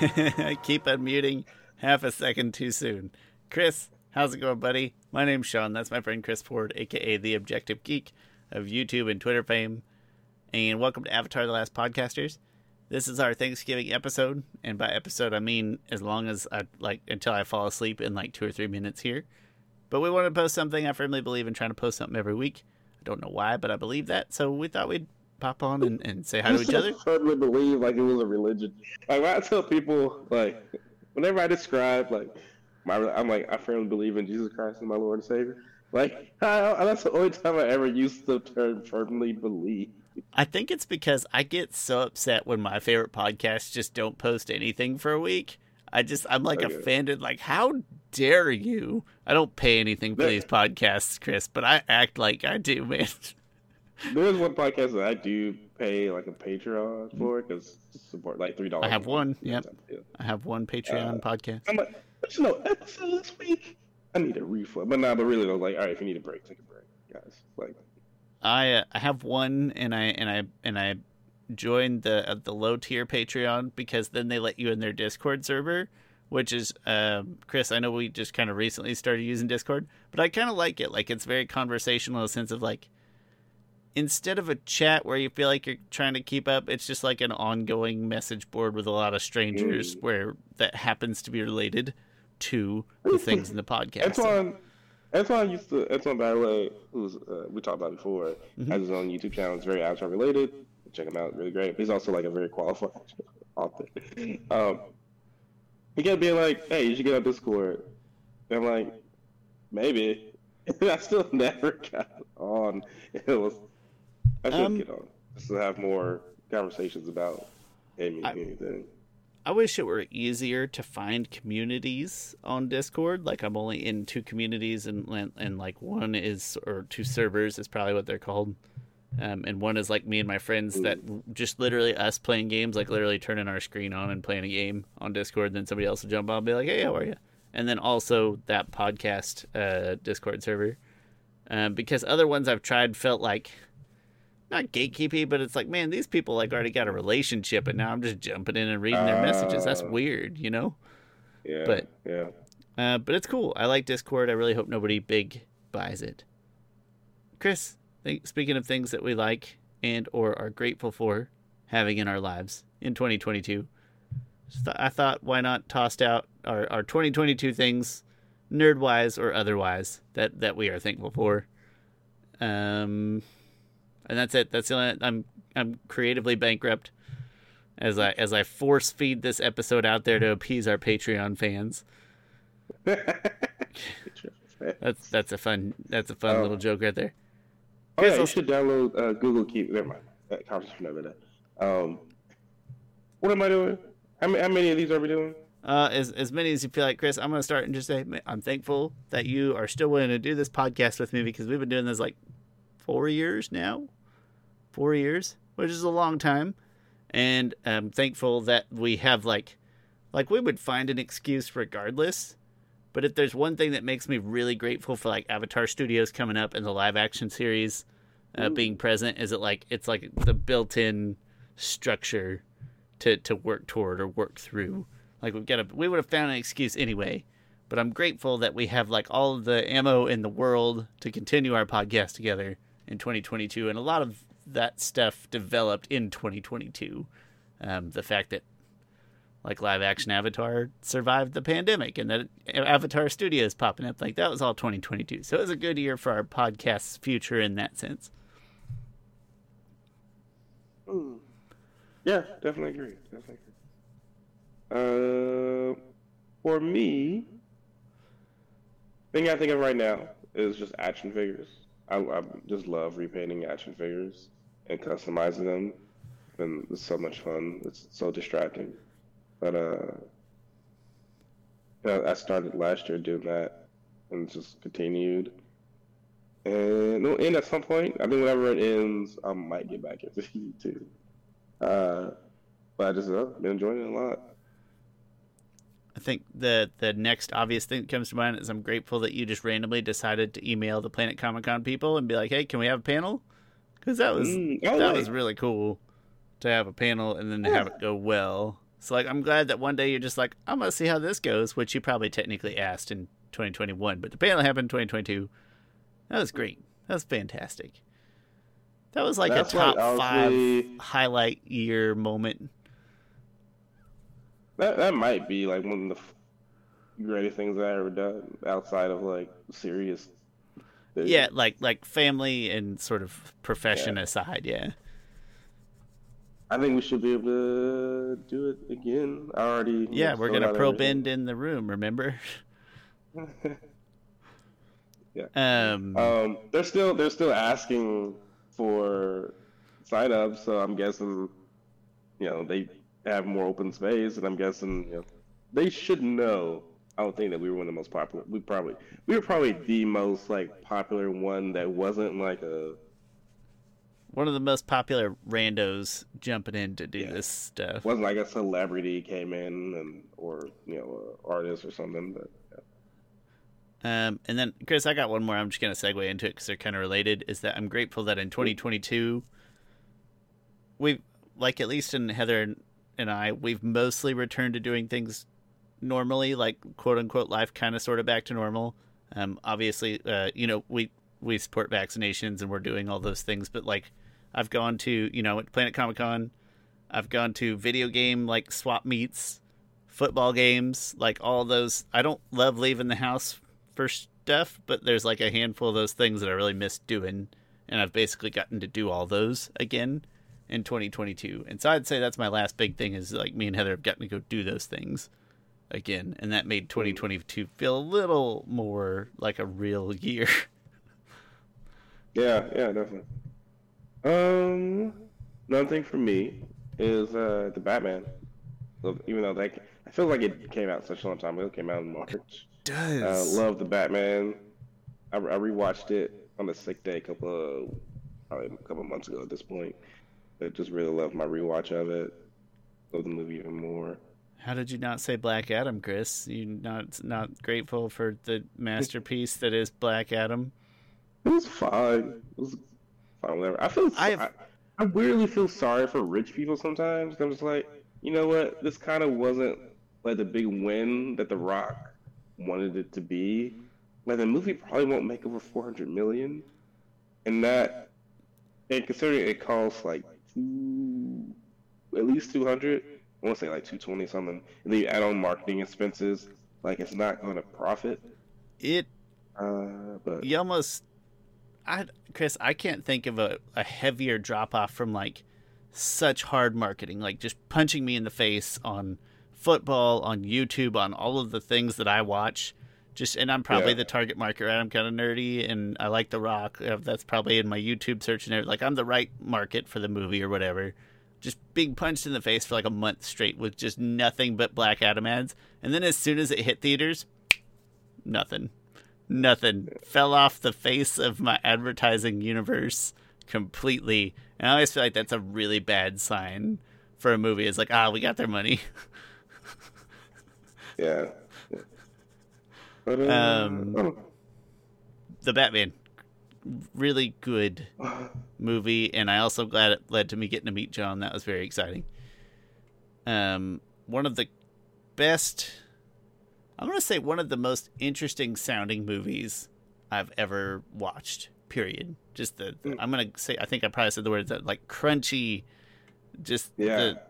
I keep unmuting half a second too soon. Chris, how's it going, buddy? My name's Sean. That's my friend Chris Ford, aka the Objective Geek of YouTube and Twitter fame. And welcome to Avatar: The Last Podcasters. This is our Thanksgiving episode, and by episode I mean as long as I like until I fall asleep in like two or three minutes here. But we want to post something. I firmly believe in trying to post something every week. I don't know why, but I believe that. So we thought we'd pop on and, and say hi to each other. Firmly believe like it was a religion. Like when I tell people, like whenever I describe like my, I'm like I firmly believe in Jesus Christ as my Lord and Savior. Like I, that's the only time I ever used the term firmly believe. I think it's because I get so upset when my favorite podcasts just don't post anything for a week. I just I'm like okay. offended. Like, how dare you? I don't pay anything for these podcasts, Chris, but I act like I do, man. There's one podcast that I do pay like a Patreon for because support like three dollars. I have one. Yep. Yeah. I have one Patreon uh, podcast. I'm like, there's no episode this week. I need a refund, but nah, but really though, like, all right, if you need a break, take a break, guys. Like, I uh, I have one, and I and I and I joined the uh, the low tier Patreon because then they let you in their Discord server, which is um, Chris. I know we just kind of recently started using Discord, but I kind of like it. Like it's very conversational, in a sense of like instead of a chat where you feel like you're trying to keep up, it's just like an ongoing message board with a lot of strangers mm. where that happens to be related to the things in the podcast. Antoine, Antoine used to Antoine Barley, who's uh, we talked about before, mm-hmm. has his own YouTube channel. It's very Avatar related. Check him out, really great. He's also like a very qualified author. Um, he kept being like, "Hey, you should get on Discord." And I'm like, maybe. I still never got on. It was I should um, get on just to have more conversations about Amy I, anything. I wish it were easier to find communities on Discord. Like I'm only in two communities, and and like one is or two servers is probably what they're called. Um, and one is like me and my friends that just literally us playing games, like literally turning our screen on and playing a game on Discord. And then somebody else will jump on and be like, "Hey, how are you?" And then also that podcast uh, Discord server, um, because other ones I've tried felt like not gatekeepy, but it's like, man, these people like already got a relationship, and now I'm just jumping in and reading their uh, messages. That's uh. weird, you know. Yeah. But yeah. Uh, but it's cool. I like Discord. I really hope nobody big buys it. Chris, think, speaking of things that we like and or are grateful for having in our lives in 2022, I thought why not tossed out our, our 2022 things, nerd wise or otherwise, that that we are thankful for. Um, and that's it. That's the only, I'm I'm creatively bankrupt as I as I force feed this episode out there to appease our Patreon fans. that's that's a fun that's a fun oh. little joke right there. Oh yeah, you should download uh, Google Keep. Never mind. That conversation over that. Um, what am I doing? How many, how many of these are we doing? Uh, as as many as you feel like, Chris. I'm gonna start and just say I'm thankful that you are still willing to do this podcast with me because we've been doing this like four years now four years, which is a long time. And I'm thankful that we have like, like we would find an excuse regardless. But if there's one thing that makes me really grateful for like Avatar Studios coming up and the live action series uh, being present, is it like it's like the built-in structure to to work toward or work through. Like we've got a we would have found an excuse anyway. But I'm grateful that we have like all of the ammo in the world to continue our podcast together in 2022, and a lot of that stuff developed in 2022. Um, the fact that like live action Avatar survived the pandemic and that Avatar Studios popping up like that was all 2022. So it was a good year for our podcast's future in that sense. Mm. Yeah, definitely agree. Definitely agree. Uh, for me, thing I think of right now is just action figures. I, I just love repainting action figures and customizing them. And it's so much fun. It's so distracting. But uh, I started last year doing that, and just continued. And it'll end at some point. I mean, whenever it ends, I might get back into YouTube. Uh, but I just uh, been enjoying it a lot. I think the the next obvious thing that comes to mind is I'm grateful that you just randomly decided to email the Planet Comic Con people and be like, "Hey, can we have a panel?" because that was mm, that was really cool to have a panel and then to have it go well. So like I'm glad that one day you're just like I'm gonna see how this goes, which you probably technically asked in 2021, but the panel happened in 2022. That was great. That was fantastic. That was like That's a top like, five highlight year moment. That that might be like one of the greatest things I ever done outside of like serious. Things. Yeah, like like family and sort of profession yeah. aside, yeah. I think we should be able to do it again. I already. Yeah, we're gonna pro bend in the room. Remember? yeah. Um. Um. They're still they're still asking for sign ups, so I'm guessing, you know, they have more open space, and I'm guessing, you know, they should know. I don't think that we were one of the most popular. We probably we were probably the most like popular one that wasn't like a one of the most popular randos jumping in to do yeah. this stuff. Wasn't like a celebrity came in and or you know artist or something, but. Yeah. Um, and then Chris, I got one more. I'm just gonna segue into it because they're kind of related. Is that I'm grateful that in 2022, we've like at least in Heather and I, we've mostly returned to doing things normally, like quote unquote life kind of sort of back to normal. Um, obviously, uh, you know, we we support vaccinations and we're doing all those things, but like I've gone to, you know, Planet Comic Con. I've gone to video game like swap meets, football games, like all those. I don't love leaving the house for stuff, but there's like a handful of those things that I really miss doing, and I've basically gotten to do all those again in 2022. And so I'd say that's my last big thing is like me and Heather have gotten to go do those things again, and that made 2022 feel a little more like a real year. Yeah, yeah, definitely. Um, another thing for me is uh, the Batman. So even though that I feel like it came out such a long time ago, it came out in March. It does. Uh, love the Batman. I, I rewatched it on a sick day a couple of probably a couple months ago at this point. I just really love my rewatch of it. Love the movie even more. How did you not say Black Adam, Chris? You not not grateful for the masterpiece that is Black Adam? It was fine. It was fine, whatever. I feel I, have... I, I weirdly feel sorry for rich people sometimes. I'm just like, you know what? This kind of wasn't like the big win that The Rock wanted it to be. Like the movie probably won't make over 400 million, and that, and considering it costs like two, at least 200. I want to say like 220 something, and then you add on marketing expenses. Like it's not going to profit. It. Uh, but you almost I Chris, I can't think of a, a heavier drop off from like such hard marketing, like just punching me in the face on football, on YouTube, on all of the things that I watch. Just and I'm probably yeah. the target market, right? I'm kind of nerdy and I like The Rock. Uh, that's probably in my YouTube search and everything. Like I'm the right market for the movie or whatever. Just being punched in the face for like a month straight with just nothing but Black Adam ads. And then as soon as it hit theaters, nothing nothing fell off the face of my advertising universe completely. And I always feel like that's a really bad sign for a movie. It's like, ah, we got their money. yeah. Uh, um, the Batman, really good movie, and I also glad it led to me getting to meet John. That was very exciting. Um, one of the best I'm going to say one of the most interesting sounding movies I've ever watched. Period. Just the, the mm. I'm going to say I think I probably said the word that like crunchy. Just yeah. The,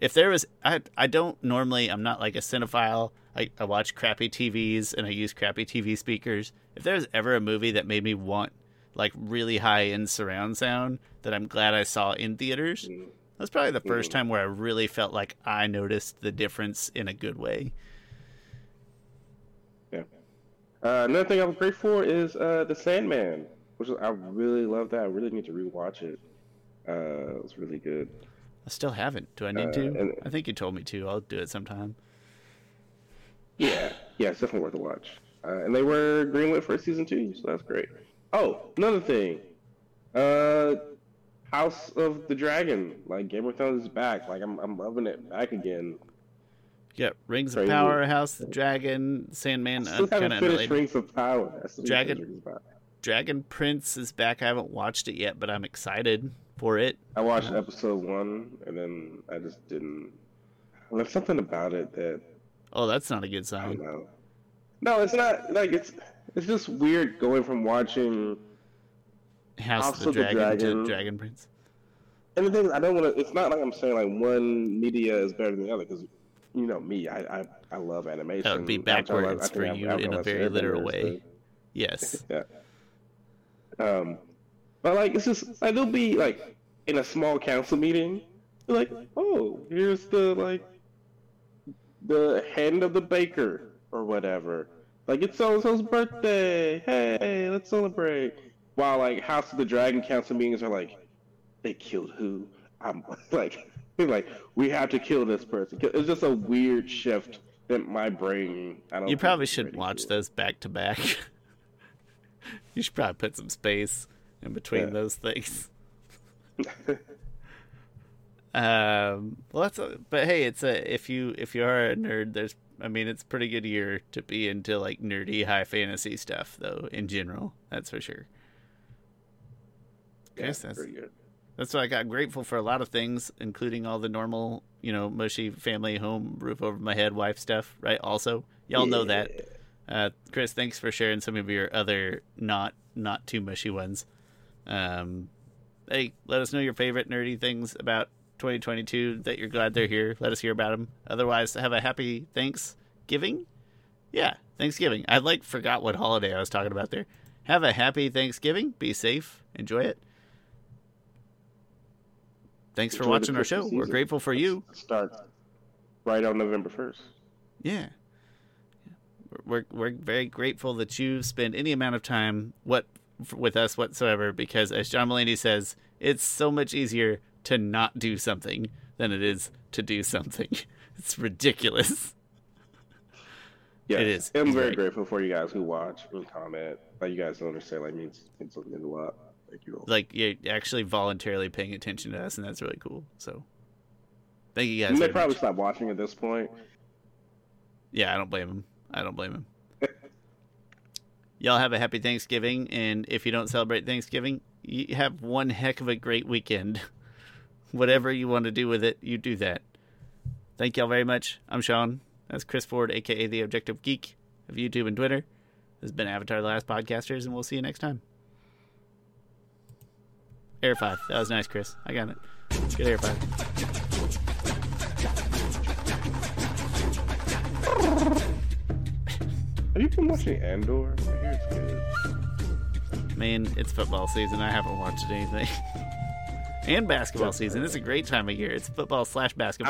if there was I I don't normally I'm not like a cinephile. I, I watch crappy TVs and I use crappy TV speakers. If there's ever a movie that made me want like really high end surround sound that I'm glad I saw in theaters, mm. that's probably the first mm. time where I really felt like I noticed the difference in a good way. Uh, another thing I'm grateful for is uh, the Sandman, which is, I really love that. I really need to rewatch it. Uh, it was really good. I still haven't. Do I need uh, to? And, I think you told me to. I'll do it sometime. Yeah, yeah, it's definitely worth a watch. Uh, and they were greenlit for season two, so that's great. Oh, another thing. Uh, House of the Dragon, like Game of Thrones is back. Like I'm, I'm loving it back again. Yeah, Rings Crazy. of Power, House of the Dragon, Sandman. I still haven't finished unrelated. Rings of Power. Dragon, Dragon Prince is back. I haven't watched it yet, but I'm excited for it. I watched episode one, and then I just didn't. there's something about it that Oh, that's not a good sign. No, it's not like it's it's just weird going from watching House, House of the, Dragon, Dragon. to Dragon Prince. And the thing is, I don't want to. It's not like I'm saying like one media is better than the other because you know me, I I, I love animation. That would be to- I backwards think for you in a very literal way. Yes. Yeah. Um, but like it's just like they'll be like in a small council meeting, like oh here's the like the hand of the baker or whatever. Like it's so and so's birthday. Hey, let's celebrate. While like House of the Dragon council meetings are like, they killed who? I'm like, like we have to kill this person. It's just a weird shift that my brain. I don't. You probably shouldn't watch for. those back to back. You should probably put some space in between Yeah. those things. Um, well, that's a, but hey, it's a if you if you are a nerd, there's I mean, it's a pretty good year to be into like nerdy high fantasy stuff, though. In general, that's for sure. Yeah, Yes, that's pretty good. that's why I got grateful for a lot of things, including all the normal, you know, mushy family, home, roof over my head, wife stuff. Right? Also, y'all know that. Uh, Chris, thanks for sharing some of your other not not too mushy ones. Um, hey, let us know your favorite nerdy things about 2022 that you're glad they're here. Let us hear about them. Otherwise, have a happy Thanksgiving. Yeah, Thanksgiving. I like forgot what holiday I was talking about there. Have a happy Thanksgiving. Be safe. Enjoy it. Thanks for Enjoy the watching our show. Christmas We're grateful for you. Start right on November first. Yeah. We're we're very grateful that you spend any amount of time what with us whatsoever because as John Mulaney says, it's so much easier to not do something than it is to do something. It's ridiculous. Yeah, It is. I'm very very- grateful for you guys who watch and comment. Like you guys don't understand, like means means means a lot. Thank you all. Like you're actually voluntarily paying attention to us and that's really cool. So thank you guys. You may probably much. stop watching at this point. Yeah, I don't blame him. I don't blame him. Y'all have a happy Thanksgiving, and if you don't celebrate Thanksgiving, you have one heck of a great weekend. Whatever you want to do with it, you do that. Thank y'all very much. I'm Sean. That's Chris Ford, aka the Objective Geek of YouTube and Twitter. This has been Avatar: The Last Podcasters, and we'll see you next time. Air five. That was nice, Chris. I got it. Good air five. Have you been watching Andor? I hear it's good. Man, it's football season. I haven't watched anything. and basketball season. It's a great time of year. It's football slash basketball.